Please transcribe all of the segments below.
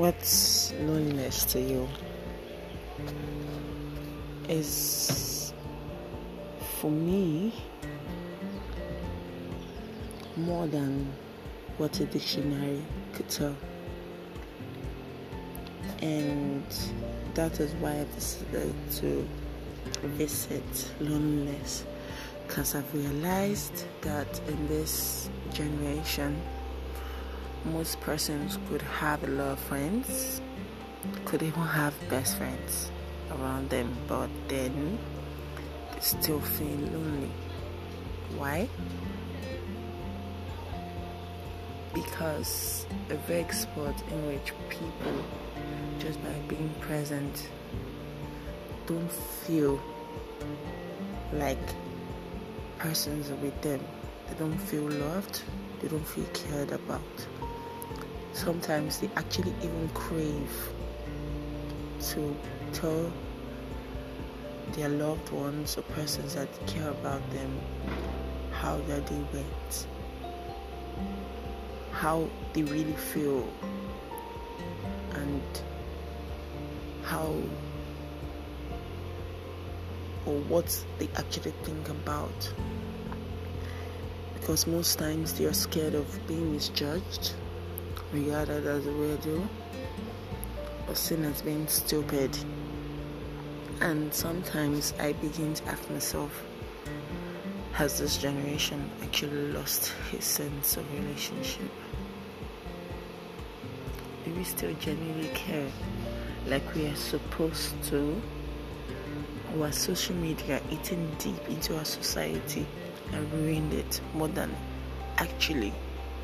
What's loneliness to you? Is for me more than what a dictionary could tell. And that is why I decided to visit loneliness because I've realized that in this generation, most persons could have a lot of friends, could even have best friends around them, but then they still feel lonely. Why? Because a vague spot in which people, just by being present, don't feel like persons with them. They don't feel loved, they don't feel cared about sometimes they actually even crave to tell their loved ones or persons that care about them how their day went, how they really feel, and how or what they actually think about. Because most times they are scared of being misjudged regarded as a weirdo or seen as being stupid. And sometimes I begin to ask myself, has this generation actually lost his sense of relationship? Do we still genuinely care like we are supposed to? Or has social media eating deep into our society and ruined it more than actually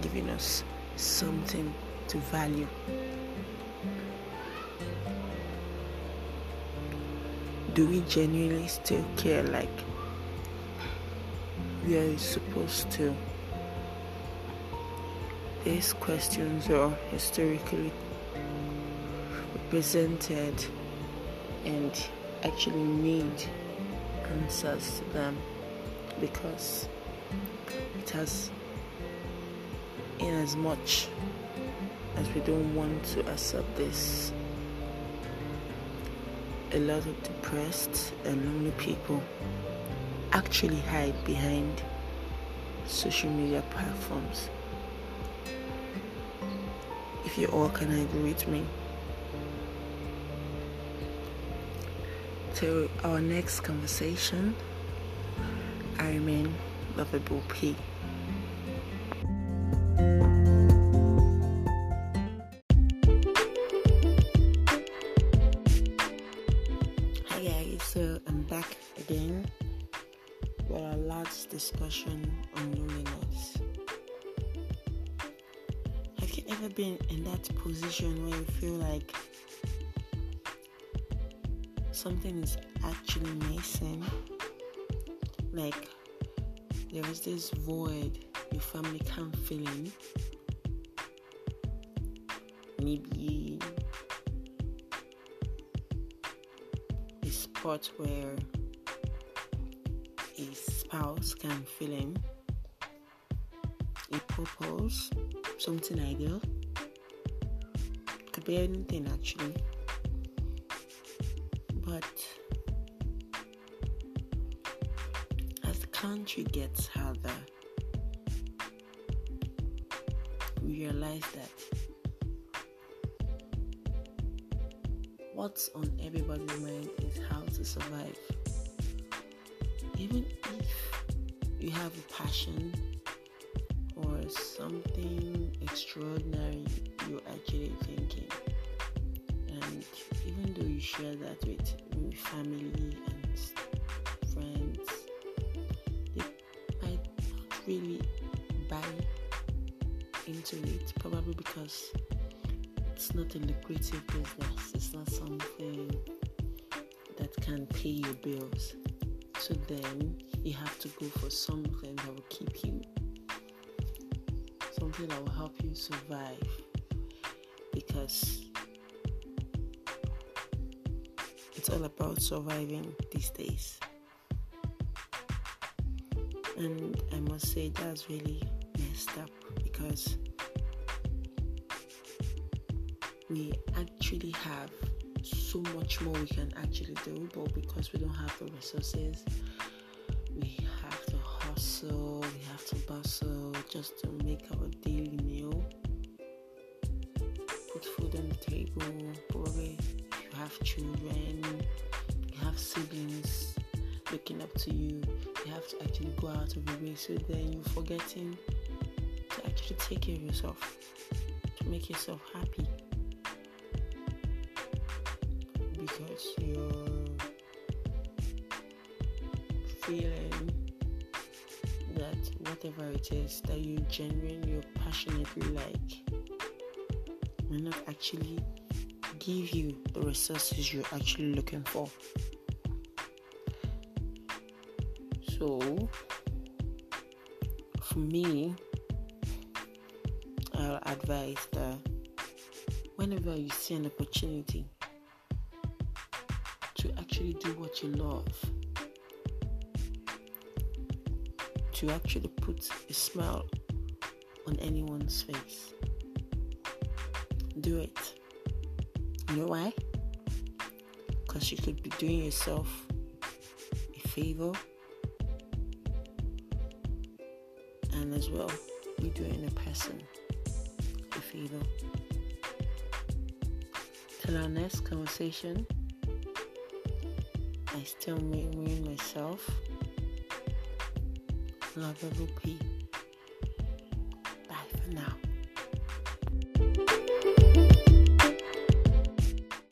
giving us something to value. Do we genuinely still care like we are supposed to? These questions are historically represented and actually need answers to them because it has in as much as we don't want to accept this. A lot of depressed and lonely people actually hide behind social media platforms. If you all can agree with me. To our next conversation, I remain lovable P. discussion on loneliness. Have you ever been in that position where you feel like something is actually missing? Like there is this void your family can't fill in. Maybe a spot where spouse can fill in a purpose, something ideal. Could be anything actually. But as the country gets harder, we realize that what's on everybody's mind is how to survive even if you have a passion or something extraordinary you're actually thinking, and even though you share that with, family and friends, they might not really buy into it, probably because it's not a lucrative business, it's not something that can pay your bills. So then you have to go for something that will keep you, something that will help you survive. Because it's all about surviving these days. And I must say that's really messed up because we actually have so much more we can actually do, but because we don't have the resources, we have to hustle, we have to bustle just to make our daily meal, put food on the table. Probably you have children, you have siblings looking up to you, you have to actually go out of your way so then you're forgetting to actually take care of yourself, to make yourself happy. You're feeling that whatever it is that you genuinely, passionately like, may not actually give you the resources you're actually looking for. So, for me, I'll advise that whenever you see an opportunity to actually do what you love, to actually put a smile on anyone's face, do it. You know why? Because you could be doing yourself a favor and as well be doing a person a favor. Till our next conversation, I still remain myself. Lovable P. Bye for now.